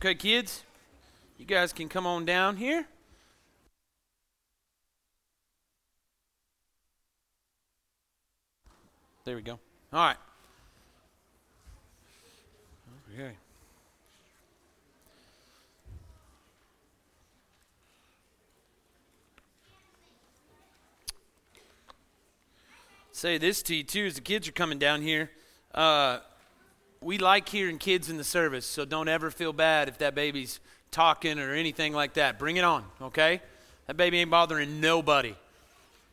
Okay, kids, you guys can come on down here. There we go. All right. Okay. Say this to you too as the kids are coming down here. Uh, we like hearing kids in the service, so don't ever feel bad if that baby's talking or anything like that. Bring it on, okay? That baby ain't bothering nobody.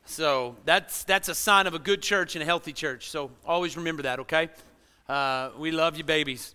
So that's that's a sign of a good church and a healthy church. So always remember that, okay? Uh, we love you, babies.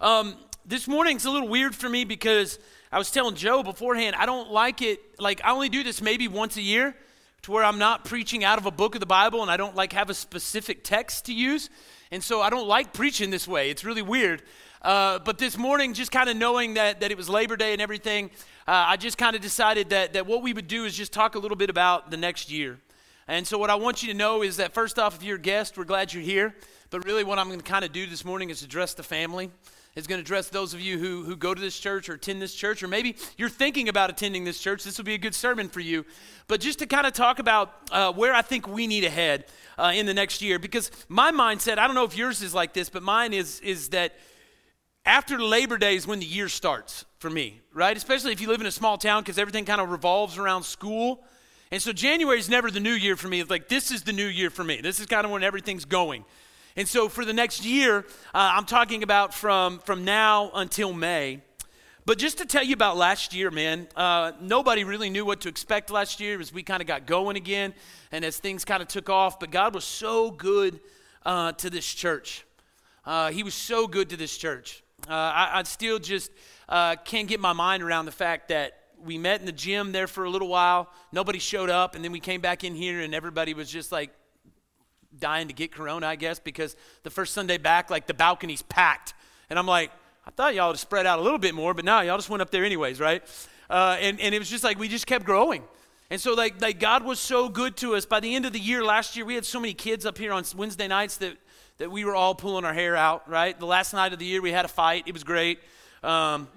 Um, this morning's a little weird for me because I was telling Joe beforehand, I don't like it. Like I only do this maybe once a year, to where I'm not preaching out of a book of the Bible, and I don't like have a specific text to use. And so I don't like preaching this way. It's really weird. Uh, but this morning, just kind of knowing that, that it was Labor Day and everything, uh, I just kind of decided that, that what we would do is just talk a little bit about the next year. And so, what I want you to know is that first off, if you're a guest, we're glad you're here. But really, what I'm going to kind of do this morning is address the family. Is going to address those of you who, who go to this church or attend this church, or maybe you're thinking about attending this church. This will be a good sermon for you. But just to kind of talk about uh, where I think we need to head uh, in the next year, because my mindset, I don't know if yours is like this, but mine is, is that after Labor Day is when the year starts for me, right? Especially if you live in a small town because everything kind of revolves around school. And so January is never the new year for me. It's like, this is the new year for me. This is kind of when everything's going. And so for the next year, uh, I'm talking about from, from now until May. But just to tell you about last year, man, uh, nobody really knew what to expect last year as we kind of got going again and as things kind of took off. But God was so good uh, to this church. Uh, he was so good to this church. Uh, I, I, still just uh, can't get my mind around the fact that we met in the gym there for a little while. Nobody showed up, and then we came back in here, and everybody was just like dying to get corona, I guess, because the first Sunday back, like the balcony's packed. And I'm like, I thought y'all would have spread out a little bit more, but now y'all just went up there anyways, right? Uh, and, and it was just like we just kept growing. And so, like, like, God was so good to us. By the end of the year last year, we had so many kids up here on Wednesday nights that that we were all pulling our hair out, right? The last night of the year, we had a fight. It was great. Um,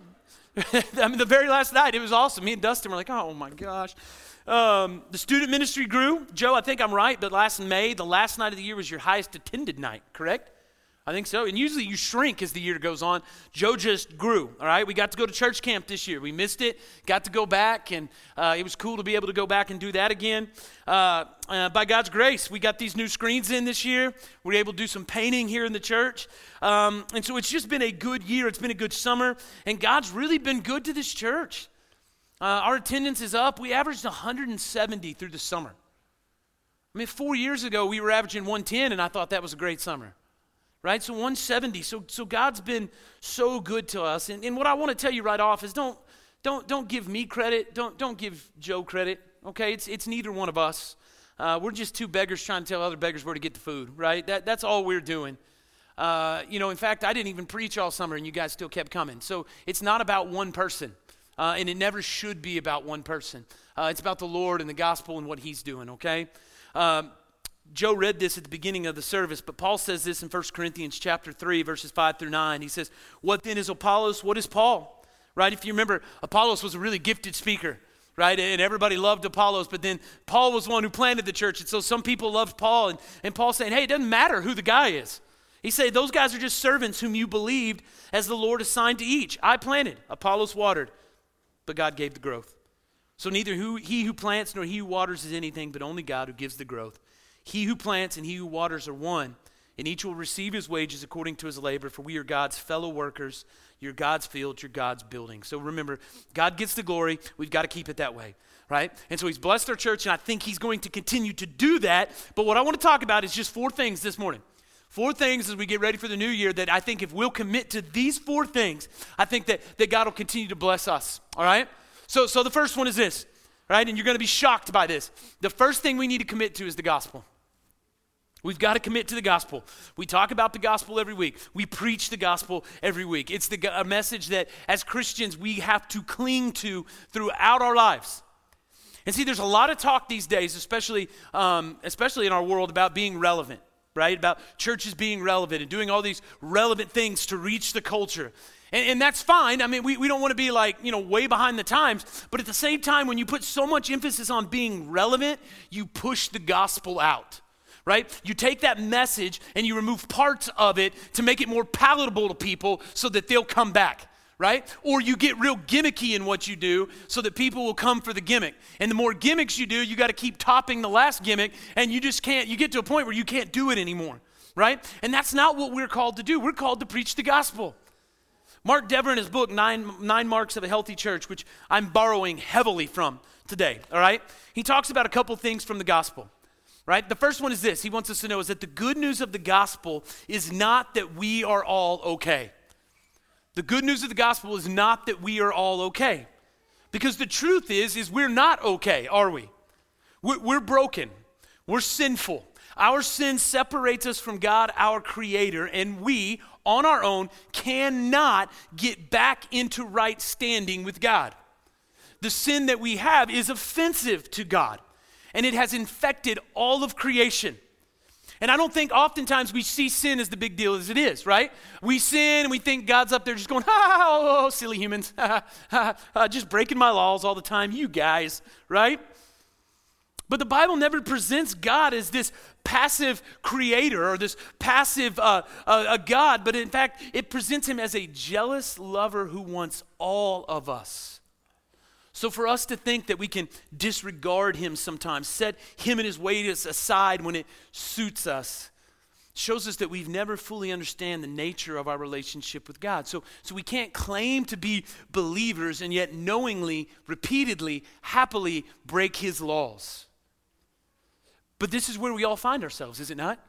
I mean, the very last night, it was awesome. Me and Dustin were like, oh my gosh. Um, the student ministry grew. Joe, I think I'm right, but last May, the last night of the year was your highest attended night, correct? I think so. And usually you shrink as the year goes on. Joe just grew. All right. We got to go to church camp this year. We missed it. Got to go back, and uh, it was cool to be able to go back and do that again. Uh, uh, by God's grace, we got these new screens in this year. We are able to do some painting here in the church. Um, and so it's just been a good year. It's been a good summer. And God's really been good to this church. Uh, our attendance is up. We averaged 170 through the summer. I mean, four years ago, we were averaging 110, and I thought that was a great summer right? So 170. So, so God's been so good to us. And, and what I want to tell you right off is don't, don't, don't give me credit. Don't, don't give Joe credit, okay? It's, it's neither one of us. Uh, we're just two beggars trying to tell other beggars where to get the food, right? That, that's all we're doing. Uh, you know, in fact, I didn't even preach all summer and you guys still kept coming. So it's not about one person. Uh, and it never should be about one person. Uh, it's about the Lord and the gospel and what He's doing, okay? Um, Joe read this at the beginning of the service, but Paul says this in 1 Corinthians chapter 3, verses 5 through 9. He says, What then is Apollos? What is Paul? Right? If you remember, Apollos was a really gifted speaker, right? And everybody loved Apollos, but then Paul was one who planted the church. And so some people loved Paul. And, and Paul saying, Hey, it doesn't matter who the guy is. He said, Those guys are just servants whom you believed as the Lord assigned to each. I planted, Apollos watered, but God gave the growth. So neither who, he who plants nor he who waters is anything, but only God who gives the growth. He who plants and he who waters are one, and each will receive his wages according to his labor, for we are God's fellow workers. You're God's field, you're God's building. So remember, God gets the glory. We've got to keep it that way, right? And so he's blessed our church, and I think he's going to continue to do that. But what I want to talk about is just four things this morning. Four things as we get ready for the new year that I think if we'll commit to these four things, I think that, that God will continue to bless us. All right? So, so the first one is this, right? And you're going to be shocked by this. The first thing we need to commit to is the gospel. We've got to commit to the gospel. We talk about the gospel every week. We preach the gospel every week. It's the, a message that, as Christians, we have to cling to throughout our lives. And see, there's a lot of talk these days, especially, um, especially in our world, about being relevant. Right? About churches being relevant and doing all these relevant things to reach the culture. And, and, that's fine. I mean, we, we don't want to be like, you know, way behind the times. But at the same time, when you put so much emphasis on being relevant, you push the gospel out, right? You take that message and you remove parts of it to make it more palatable to people so that they'll come back right? Or you get real gimmicky in what you do so that people will come for the gimmick. And the more gimmicks you do, you got to keep topping the last gimmick, and you just can't, you get to a point where you can't do it anymore, right? And that's not what we're called to do. We're called to preach the gospel. Mark Dever, in his book, Nine, Nine Marks of a Healthy Church, which I'm borrowing heavily from today, all right? He talks about a couple things from the gospel, right? The first one is this he wants us to know is that the good news of the gospel is not that we are all okay. The good news of the gospel is not that we are all okay. Because the truth is, is we're not okay, are we? We're, we're broken. We're sinful. Our sin separates us from God, our creator, and we, on our own, cannot get back into right standing with God. The sin that we have is offensive to God, and it has infected all of creation. And I don't think oftentimes we see sin as the big deal as it is, right? We sin and we think God's up there just going, ha, ha, oh, oh, silly humans, ha, ha, ha, just breaking my laws all the time, you guys, right? But the Bible never presents God as this passive creator or this passive uh, uh, a God, but in fact, it presents him as a jealous lover who wants all of us. So, for us to think that we can disregard him sometimes, set him and his ways aside when it suits us, shows us that we've never fully understand the nature of our relationship with God. So, so we can't claim to be believers and yet knowingly, repeatedly, happily break his laws. But this is where we all find ourselves, is it not?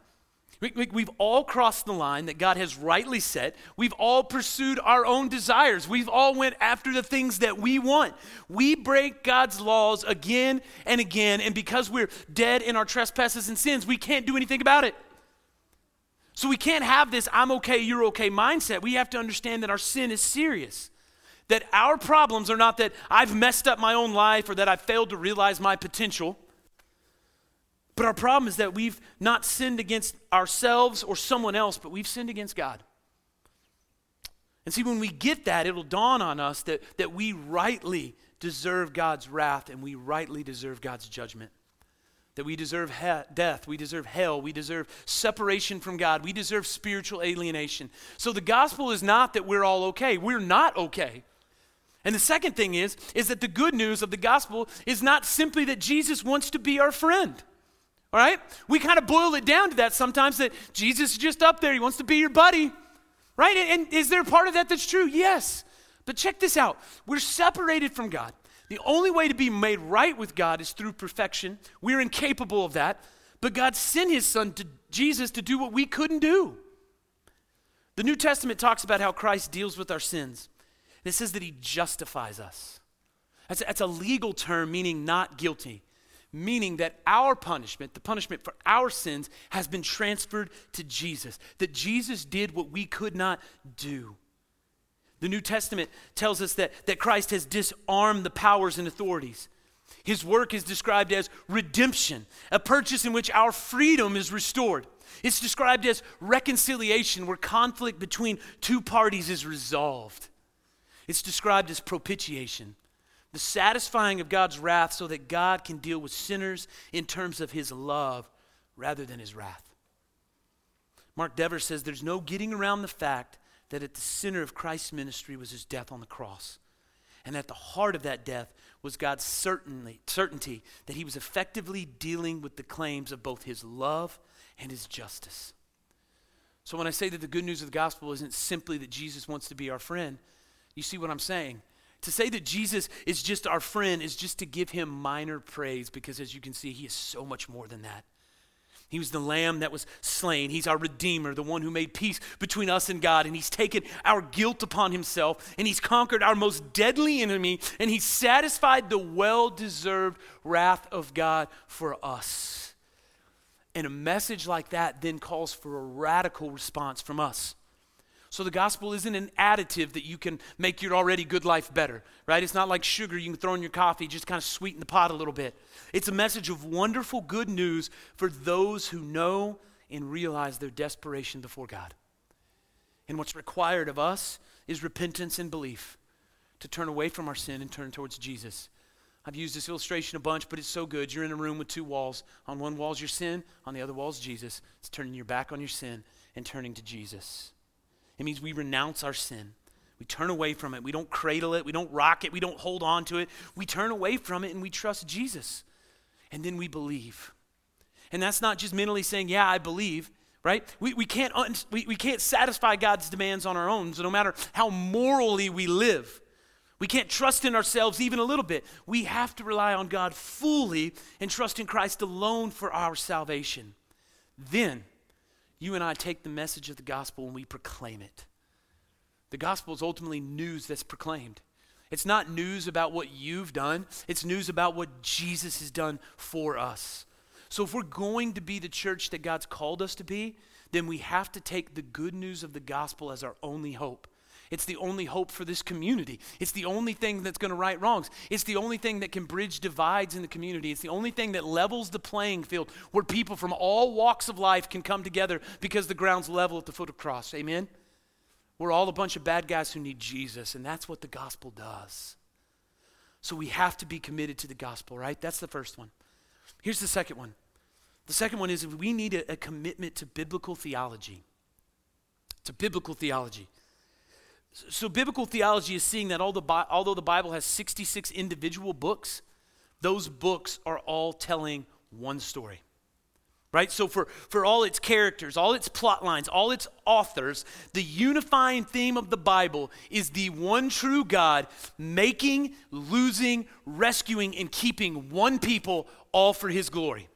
We, have all crossed the line that God has rightly set. We've all pursued our own desires. We've all went after the things that we want. We break God's laws again and again, and because we're dead in our trespasses and sins, we can't do anything about it. So we can't have this I'm okay, you're okay mindset. We have to understand that our sin is serious. That our problems are not that I've messed up my own life or that I've failed to realize my potential. But our problem is that we've not sinned against ourselves or someone else, but we've sinned against God. And see, when we get that, it'll dawn on us that, that we rightly deserve God's wrath and we rightly deserve God's judgment. That we deserve he- death, we deserve hell, we deserve separation from God, we deserve spiritual alienation. So the gospel is not that we're all okay. We're not okay. And the second thing is is that the good news of the gospel is not simply that Jesus wants to be our friend. All right? We kind of boil it down to that sometimes that Jesus is just up there. He wants to be your buddy. Right? And, and is there part of that that's true? Yes. But check this out we're separated from God. The only way to be made right with God is through perfection. We're incapable of that. But God sent his son to Jesus to do what we couldn't do. The New Testament talks about how Christ deals with our sins. It says that he justifies us. That's that's a legal term meaning not guilty meaning that our punishment, the punishment for our sins, has been transferred to Jesus. That Jesus did what we could not do. The New Testament tells us that, that Christ has disarmed the powers and authorities. His work is described as redemption, a purchase in which our freedom is restored. It's described as reconciliation, where conflict between two parties is resolved. It's described as propitiation, the satisfying of God's wrath so that God can deal with sinners in terms of his love rather than his wrath. Mark Dever says there's no getting around the fact that at the center of Christ's ministry was his death on the cross. And at the heart of that death was God's certainly, certainty that he was effectively dealing with the claims of both his love and his justice. So when I say that the good news of the gospel isn't simply that Jesus wants to be our friend, you see what I'm saying? To say that Jesus is just our friend is just to give him minor praise because, as you can see, he is so much more than that. He was the lamb that was slain. He's our redeemer, the one who made peace between us and God. And he's taken our guilt upon himself and he's conquered our most deadly enemy and he's satisfied the well deserved wrath of God for us. And a message like that then calls for a radical response from us. So the gospel isn't an additive that you can make your already good life better, right? It's not like sugar you can throw in your coffee, just kind of sweeten the pot a little bit. It's a message of wonderful good news for those who know and realize their desperation before God. And what's required of us is repentance and belief to turn away from our sin and turn towards Jesus. I've used this illustration a bunch, but it's so good. You're in a room with two walls. On one wall is your sin, on the other wall is Jesus. It's turning your back on your sin and turning to Jesus. It means we renounce our sin. We turn away from it. We don't cradle it. We don't rock it. We don't hold on to it. We turn away from it and we trust Jesus. And then we believe. And that's not just mentally saying, Yeah, I believe, right? We, we, can't, un- we, we can't satisfy God's demands on our own. So no matter how morally we live, we can't trust in ourselves even a little bit. We have to rely on God fully and trust in Christ alone for our salvation. Then, you and I take the message of the gospel and we proclaim it. The gospel is ultimately news that's proclaimed. It's not news about what you've done, it's news about what Jesus has done for us. So, if we're going to be the church that God's called us to be, then we have to take the good news of the gospel as our only hope. It's the only hope for this community. It's the only thing that's going to right wrongs. It's the only thing that can bridge divides in the community. It's the only thing that levels the playing field where people from all walks of life can come together because the ground's level at the foot of the cross. Amen? We're all a bunch of bad guys who need Jesus, and that's what the gospel does. So we have to be committed to the gospel, right? That's the first one. Here's the second one. The second one is we need a, a commitment to biblical theology. To biblical theology. So, biblical theology is seeing that although, the Bible has 66 individual books, those books are all telling one story. Right? So, for, for all its characters, all its plot lines, all its authors, the unifying theme of the Bible is the one true God making, losing, rescuing, and keeping one people all for his glory.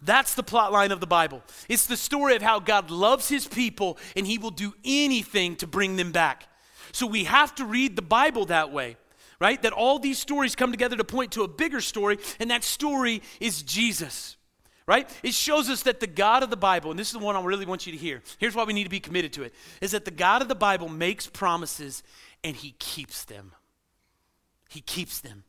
That's the plot line of the Bible. It's the story of how God loves his people and he will do anything to bring them back. So we have to read the Bible that way, right? That all these stories come together to point to a bigger story, and that story is Jesus. Right? It shows us that the God of the Bible, and this is the one I really want you to hear. Here's why we need to be committed to it is that the God of the Bible makes promises and he keeps them. He keeps them.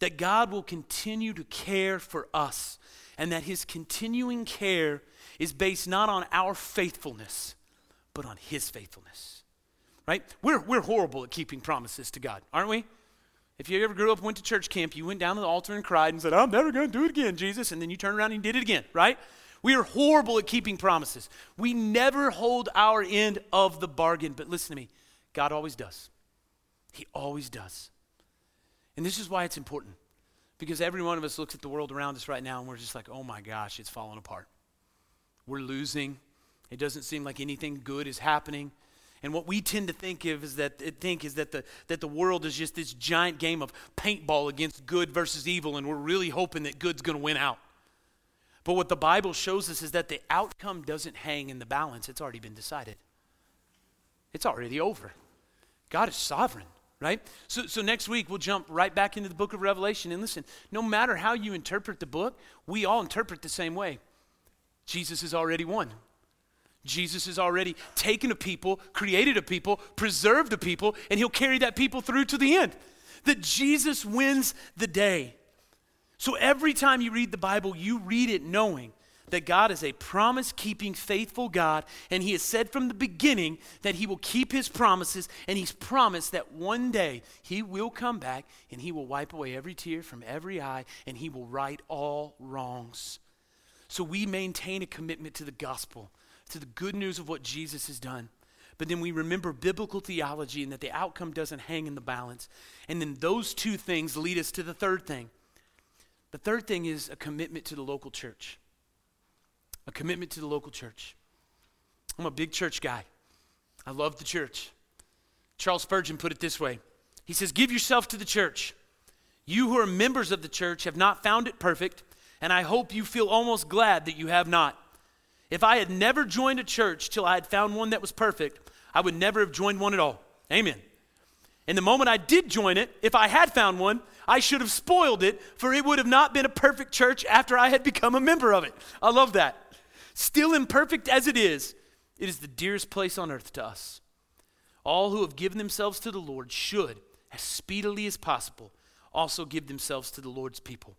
That God will continue to care for us, and that his continuing care is based not on our faithfulness, but on his faithfulness right? We're, we're horrible at keeping promises to God, aren't we? If you ever grew up, went to church camp, you went down to the altar and cried and said, I'm never going to do it again, Jesus. And then you turned around and did it again, right? We are horrible at keeping promises. We never hold our end of the bargain. But listen to me God always does. He always does. And this is why it's important. Because every one of us looks at the world around us right now and we're just like, oh my gosh, it's falling apart. We're losing. It doesn't seem like anything good is happening. And what we tend to think of is that think is that the that the world is just this giant game of paintball against good versus evil, and we're really hoping that good's going to win out. But what the Bible shows us is that the outcome doesn't hang in the balance; it's already been decided. It's already over. God is sovereign, right? So, so next week we'll jump right back into the book of Revelation. And listen, no matter how you interpret the book, we all interpret the same way. Jesus has already won. Jesus has already taken a people, created a people, preserved a people, and he'll carry that people through to the end. That Jesus wins the day. So every time you read the Bible, you read it knowing that God is a promise keeping, faithful God, and He has said from the beginning that He will keep His promises, and He's promised that one day He will come back and He will wipe away every tear from every eye, and He will right all wrongs. So we maintain a commitment to the gospel to the good news of what Jesus has done. But then we remember biblical theology and that the outcome doesn't hang in the balance. And then those two things lead us to the third thing. The third thing is a commitment to the local church. A commitment to the local church. I'm a big church guy. I love the church. Charles Spurgeon put it this way He says, Give yourself to the church. You who are members of the church have not found it perfect, and I hope you feel almost glad that you have not. If I had never joined a church till I had found one that was perfect, I would never have joined one at all. Amen. And the moment I did join it, if I had found one, I should have spoiled it, for it would have not been a perfect church after I had become a member of it. I love that. Still imperfect as it is, it is the dearest place on earth to us. All who have given themselves to the Lord should, as speedily as possible, also give themselves to the Lord's people.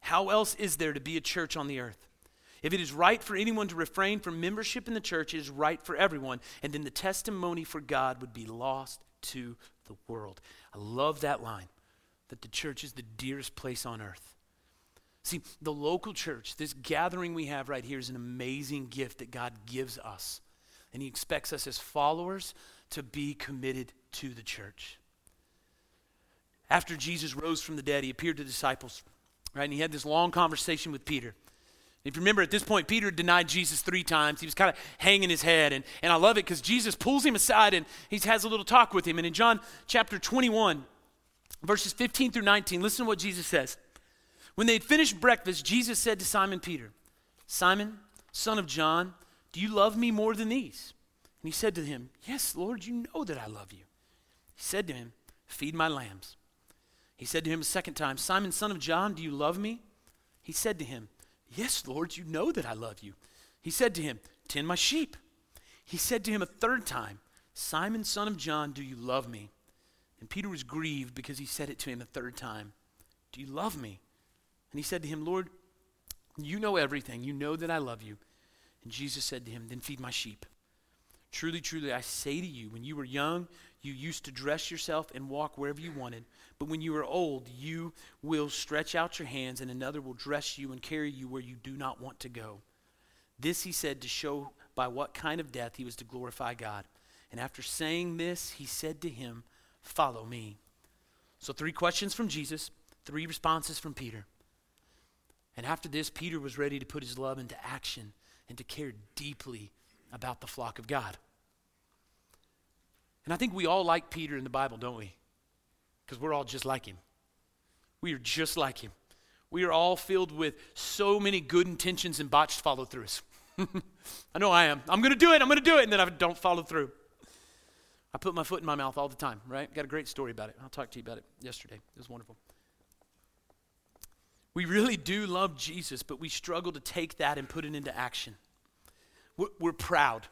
How else is there to be a church on the earth? If it is right for anyone to refrain from membership in the church, it is right for everyone. And then the testimony for God would be lost to the world. I love that line that the church is the dearest place on earth. See, the local church, this gathering we have right here, is an amazing gift that God gives us. And He expects us as followers to be committed to the church. After Jesus rose from the dead, He appeared to the disciples, right? And He had this long conversation with Peter. If you remember, at this point, Peter denied Jesus three times. He was kind of hanging his head. And, and I love it because Jesus pulls him aside and he has a little talk with him. And in John chapter 21, verses 15 through 19, listen to what Jesus says. When they had finished breakfast, Jesus said to Simon Peter, Simon, son of John, do you love me more than these? And he said to him, Yes, Lord, you know that I love you. He said to him, Feed my lambs. He said to him a second time, Simon, son of John, do you love me? He said to him, Yes, Lord, you know that I love you. He said to him, Tend my sheep. He said to him a third time, Simon, son of John, do you love me? And Peter was grieved because he said it to him a third time, Do you love me? And he said to him, Lord, you know everything. You know that I love you. And Jesus said to him, Then feed my sheep. Truly, truly, I say to you, when you were young, you used to dress yourself and walk wherever you wanted. But when you are old, you will stretch out your hands, and another will dress you and carry you where you do not want to go. This he said to show by what kind of death he was to glorify God. And after saying this, he said to him, Follow me. So, three questions from Jesus, three responses from Peter. And after this, Peter was ready to put his love into action and to care deeply about the flock of God. And I think we all like Peter in the Bible, don't we? Because we're all just like him. We are just like him. We are all filled with so many good intentions and botched follow throughs. I know I am. I'm going to do it. I'm going to do it. And then I don't follow through. I put my foot in my mouth all the time, right? Got a great story about it. I'll talk to you about it yesterday. It was wonderful. We really do love Jesus, but we struggle to take that and put it into action. We're, we're proud.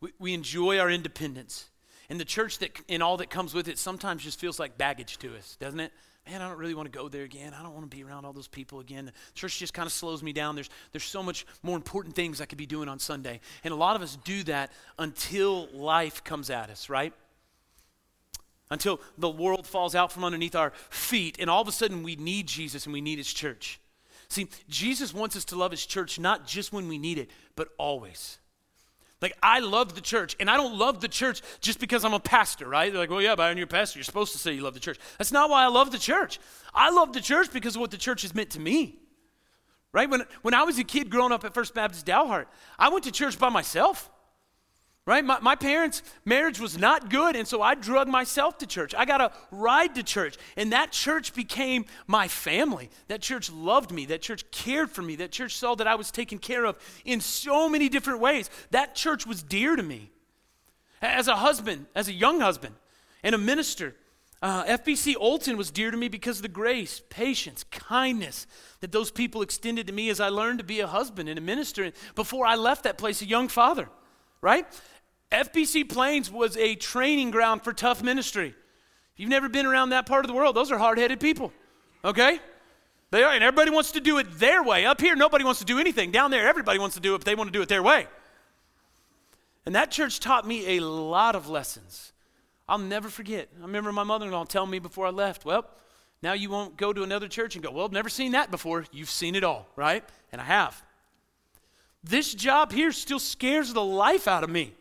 We, we enjoy our independence. And the church that and all that comes with it sometimes just feels like baggage to us, doesn't it? Man, I don't really want to go there again. I don't want to be around all those people again. The church just kind of slows me down. There's there's so much more important things I could be doing on Sunday. And a lot of us do that until life comes at us, right? Until the world falls out from underneath our feet and all of a sudden we need Jesus and we need his church. See, Jesus wants us to love his church not just when we need it, but always. Like, I love the church, and I don't love the church just because I'm a pastor, right? They're like, well, yeah, but you're a pastor. You're supposed to say you love the church. That's not why I love the church. I love the church because of what the church has meant to me, right? When, when I was a kid growing up at First Baptist Dalhart, I went to church by myself right? My, my parents' marriage was not good, and so I drug myself to church. I got a ride to church, and that church became my family. That church loved me. That church cared for me. That church saw that I was taken care of in so many different ways. That church was dear to me. As a husband, as a young husband, and a minister, uh, FBC Olton was dear to me because of the grace, patience, kindness that those people extended to me as I learned to be a husband and a minister. Before I left that place, a young father, right? FBC Plains was a training ground for tough ministry. If you've never been around that part of the world, those are hard headed people, okay? They are, and everybody wants to do it their way. Up here, nobody wants to do anything. Down there, everybody wants to do it, but they want to do it their way. And that church taught me a lot of lessons. I'll never forget. I remember my mother in law telling me before I left, well, now you won't go to another church and go, well, I've never seen that before. You've seen it all, right? And I have. This job here still scares the life out of me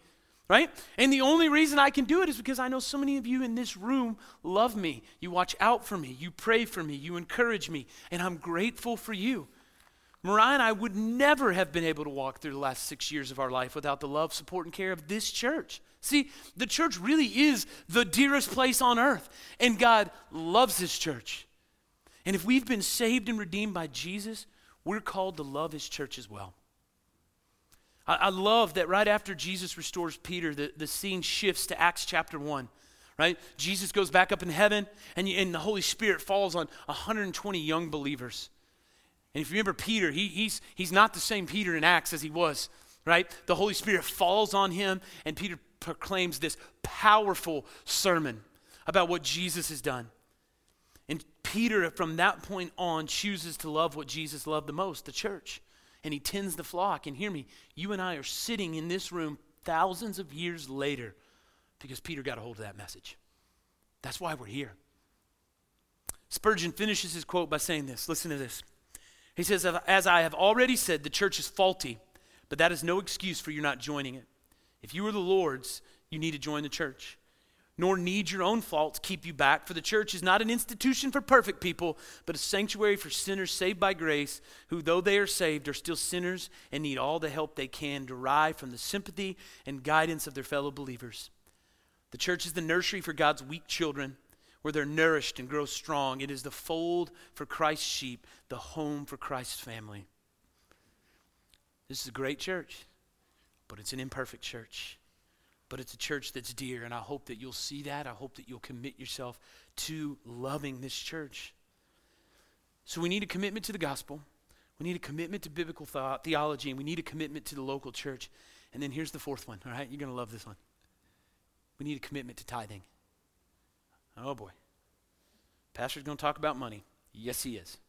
right? And the only reason I can do it is because I know so many of you in this room love me. You watch out for me, you pray for me, you encourage me, and I'm grateful for you. Mariah and I would never have been able to walk through the last six years of our life without the love, support, and care of this church. See, the church really is the dearest place on earth, and God loves His church. And if we've been saved and redeemed by Jesus, we're called to love his church as well. I, I love that right after Jesus restores Peter, the, the scene shifts to Acts chapter 1 right? Jesus goes back up in heaven, and, and the Holy Spirit falls on 120 young believers. And if you remember Peter, he, he's, he's not the same Peter in Acts as he was, right? The Holy Spirit falls on him, and Peter proclaims this powerful sermon about what Jesus has done. And Peter, from that point on, chooses to love what Jesus loved the most the church. And he tends the flock. And hear me, you and I are sitting in this room thousands of years later because Peter got a hold of that message. That's why we're here. Spurgeon finishes his quote by saying this. Listen to this. He says, As I have already said, the church is faulty, but that is no excuse for you not joining it. If you are the Lord's, you need to join the church nor need your own faults keep you back, for the church is not an institution for perfect people, but a sanctuary for sinners saved by grace, who, though they are saved, are still sinners and need all the help they can derive from the sympathy and guidance of their fellow believers. The church is the nursery for God's weak children, where they're nourished and grow strong. It is the fold for Christ's sheep, the home for Christ's family. This is a great church, but it's an imperfect church but it's a church that's dear, and I hope that you'll see that. I hope that you'll commit yourself to loving this church. So we need a commitment to the gospel. We need a commitment to biblical thought, theology, and we need a commitment to the local church. And then here's the fourth one, all right? You're going to love this one. We need a commitment to tithing. Oh boy. Pastor's going to talk about money. Yes, he is.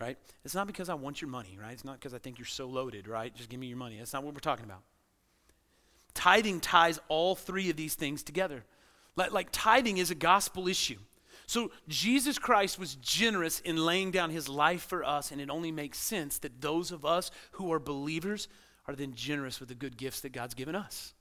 Right? It's not because I want your money, right? It's not because I think you're so loaded, right? Just give me your money. That's not what we're talking about. Tithing ties all three of these things together. Like, like tithing is a gospel issue. So Jesus Christ was generous in laying down his life for us, and it only makes sense that those of us who are believers are then generous with the good gifts that God's given us.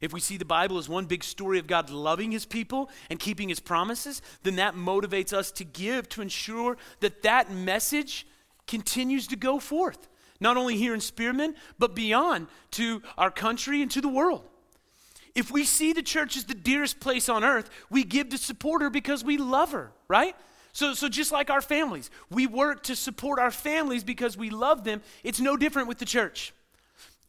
If we see the Bible as one big story of God loving his people and keeping his promises, then that motivates us to give to ensure that that message continues to go forth not only here in Spearman, but beyond to our country and to the world. If we see the church as the dearest place on earth, we give to support her because we love her, right? So, so just like our families, we work to support our families because we love them. It's no different with the church.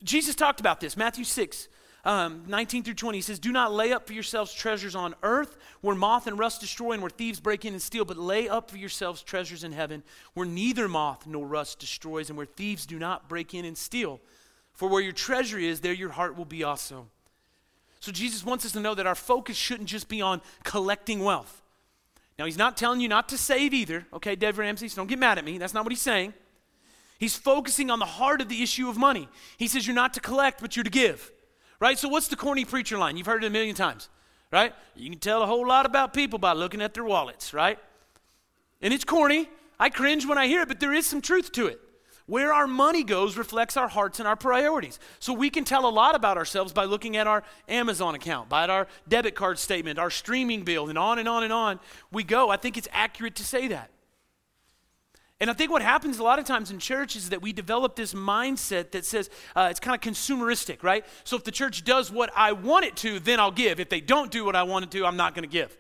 Jesus talked about this, Matthew 6, um, 19 through 20, he says, Do not lay up for yourselves treasures on earth where moth and rust destroy and where thieves break in and steal, but lay up for yourselves treasures in heaven where neither moth nor rust destroys and where thieves do not break in and steal. For where your treasure is, there your heart will be also. So Jesus wants us to know that our focus shouldn't just be on collecting wealth. Now, he's not telling you not to save either, okay, Dave Ramsey, so don't get mad at me. That's not what he's saying. He's focusing on the heart of the issue of money. He says you're not to collect, but you're to give right? So, what's the corny preacher line? You've heard it a million times, right? You can tell a whole lot about people by looking at their wallets, right? And it's corny. I cringe when I hear it, but there is some truth to it. Where our money goes reflects our hearts and our priorities. So we can tell a lot about ourselves by looking at our Amazon account, by our debit card statement, our streaming bill, and on and on and on we go. I think it's accurate to say that. And I think what happens a lot of times in church is that we develop this mindset that says uh, it's kind of consumeristic, right? So if the church does what I want it to, then I'll give. If they don't do what I want it to, I'm not going to give,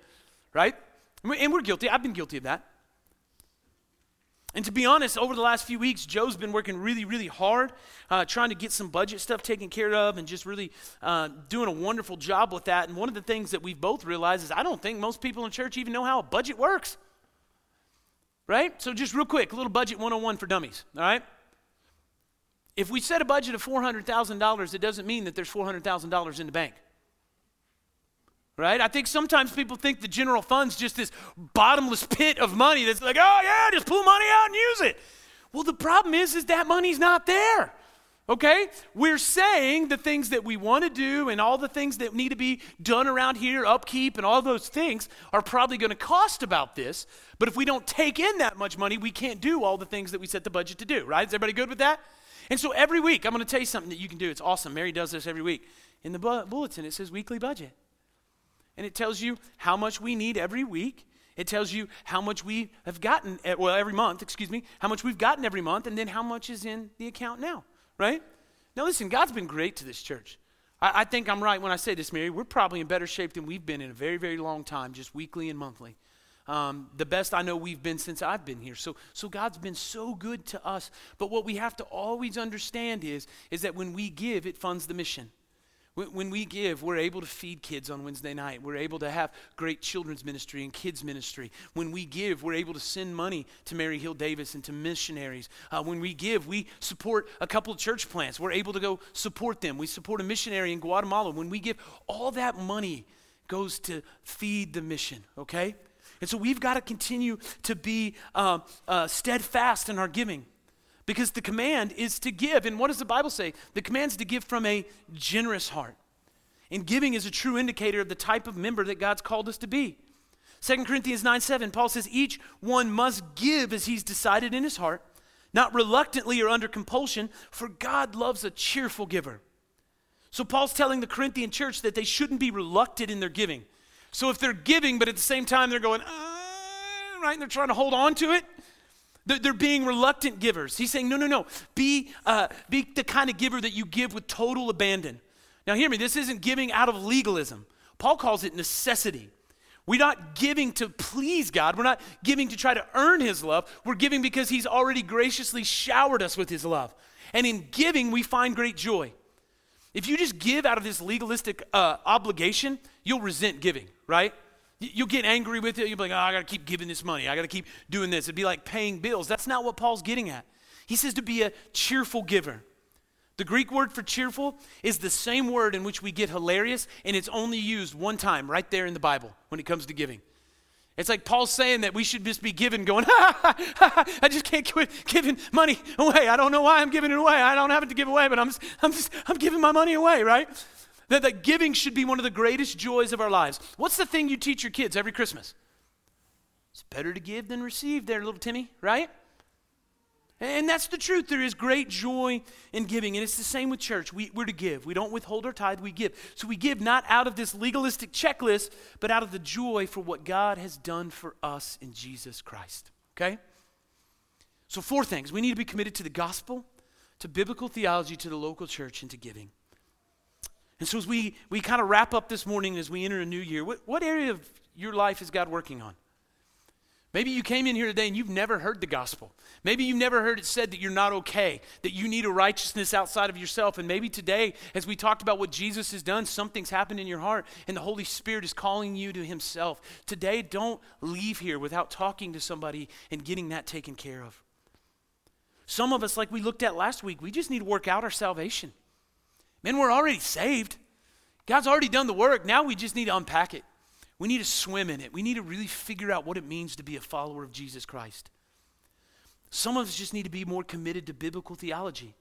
right? And we're guilty. I've been guilty of that. And to be honest, over the last few weeks, Joe's been working really, really hard, uh, trying to get some budget stuff taken care of and just really uh, doing a wonderful job with that. And one of the things that we've both realized is I don't think most people in church even know how a budget works right? So, just real quick, a little budget 101 for dummies, all right? If we set a budget of $400,000, it doesn't mean that there's $400,000 in the bank. Right? I think sometimes people think the general fund's just this bottomless pit of money that's like, oh yeah, just pull money out and use it. Well, the problem is, is that money's not there. Okay? We're saying the things that we want to do and all the things that need to be done around here, upkeep and all those things are probably going to cost about this. But if we don't take in that much money, we can't do all the things that we set the budget to do, right? Is everybody good with that? And so every week, I'm going to tell you something that you can do. It's awesome. Mary does this every week. In the bu- bulletin, it says weekly budget. And it tells you how much we need every week. It tells you how much we have gotten, eh, well, every month, excuse me, how much we've gotten every month, and then how much is in the account now right? Now, listen, God's been great to this church. I, I, think I'm right when I say this, Mary. We're probably in better shape than we've been in a very, very long time, just weekly and monthly. Um, the best I know we've been since I've been here. So, so God's been so good to us. But what we have to always understand is, is that when we give, it funds the mission. When we give, we're able to feed kids on Wednesday night. We're able to have great children's ministry and kids' ministry. When we give, we're able to send money to Mary Hill Davis and to missionaries. Uh, when we give, we support a couple of church plants. We're able to go support them. We support a missionary in Guatemala. When we give, all that money goes to feed the mission, okay? And so we've got to continue to be uh, uh, steadfast in our giving. Because the command is to give. And what does the Bible say? The command is to give from a generous heart. And giving is a true indicator of the type of member that God's called us to be. 2 Corinthians 9 7, Paul says, Each one must give as he's decided in his heart, not reluctantly or under compulsion, for God loves a cheerful giver. So Paul's telling the Corinthian church that they shouldn't be reluctant in their giving. So if they're giving, but at the same time they're going, uh, right, and they're trying to hold on to it, they're, being reluctant givers. He's saying, no, no, no. Be, uh, be the kind of giver that you give with total abandon. Now, hear me, this isn't giving out of legalism. Paul calls it necessity. We're not giving to please God. We're not giving to try to earn His love. We're giving because He's already graciously showered us with His love. And in giving, we find great joy. If you just give out of this legalistic uh, obligation, you'll resent giving, right? You'll get angry with it. You'll be like, oh, I got to keep giving this money. I got to keep doing this. It'd be like paying bills. That's not what Paul's getting at. He says to be a cheerful giver. The Greek word for cheerful is the same word in which we get hilarious, and it's only used one time right there in the Bible when it comes to giving. It's like Paul's saying that we should just be giving, going, ha, ha, ha, ha, I just can't quit giving money away. I don't know why I'm giving it away. I don't have it to give away, but I'm just, I'm just, I'm giving my money away, right? That, that giving should be one of the greatest joys of our lives. What's the thing you teach your kids every Christmas? It's better to give than receive, there, little Timmy, right? And that's the truth. There is great joy in giving. And it's the same with church. We, are to give. We don't withhold our tithe, we give. So we give not out of this legalistic checklist, but out of the joy for what God has done for us in Jesus Christ. Okay? So, four things. We need to be committed to the gospel, to biblical theology, to the local church, and to giving. And so, as we, we kind of wrap up this morning as we enter a new year, what, what area of your life is God working on? Maybe you came in here today and you've never heard the gospel. Maybe you've never heard it said that you're not okay, that you need a righteousness outside of yourself. And maybe today, as we talked about what Jesus has done, something's happened in your heart and the Holy Spirit is calling you to Himself. Today, don't leave here without talking to somebody and getting that taken care of. Some of us, like we looked at last week, we just need to work out our salvation. Man, we're already saved. God's already done the work. Now we just need to unpack it. We need to swim in it. We need to really figure out what it means to be a follower of Jesus Christ. Some of us just need to be more committed to biblical theology.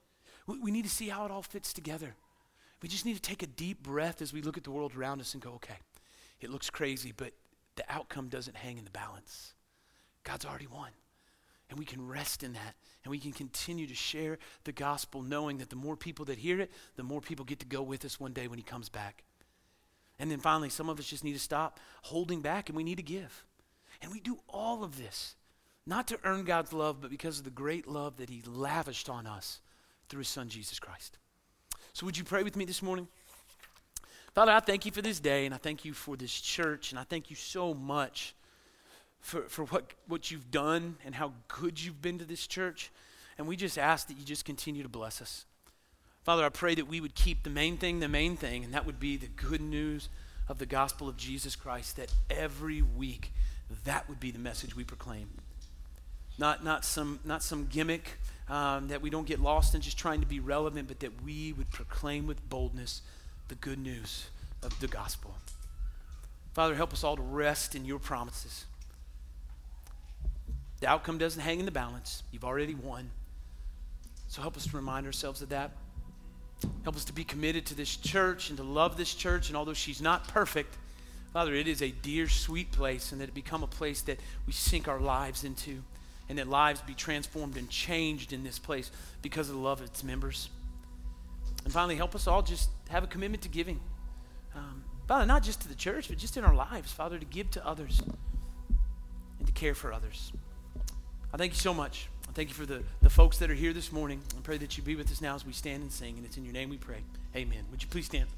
We, we need to see how it all fits together. We just need to take a deep breath as we look at the world around us and go, okay, it looks crazy, but the outcome doesn't hang in the balance. God's already won. And we can rest in that. And we can continue to share the gospel knowing that the more people that hear it, the more people get to go with us one day when he comes back. And then finally, some of us just need to stop holding back and we need to give. And we do all of this not to earn God's love, but because of the great love that He lavished on us through His Son, Jesus Christ. So, would you pray with me this morning? Father, I thank you for this day, and I thank you for this church, and I thank you so much for, for what, what you've done and how good you've been to this church. And we just ask that you just continue to bless us. Father, I pray that we would keep the main thing the main thing, and that would be the good news of the gospel of Jesus Christ, that every week that would be the message we proclaim. Not, not, some, not some gimmick um, that we don't get lost in just trying to be relevant, but that we would proclaim with boldness the good news of the gospel. Father, help us all to rest in your promises. The outcome doesn't hang in the balance. You've already won. So help us to remind ourselves of that. Help us to be committed to this church and to love this church. And although she's not perfect, Father, it is a dear, sweet place, and that it become a place that we sink our lives into, and that lives be transformed and changed in this place because of the love of its members. And finally, help us all just have a commitment to giving. Um, Father, not just to the church, but just in our lives, Father, to give to others and to care for others. I thank you so much. I thank you for the, the folks that are here this morning. I pray that you be with us now as we stand and sing. And it's in your name we pray. Amen. Would you please stand?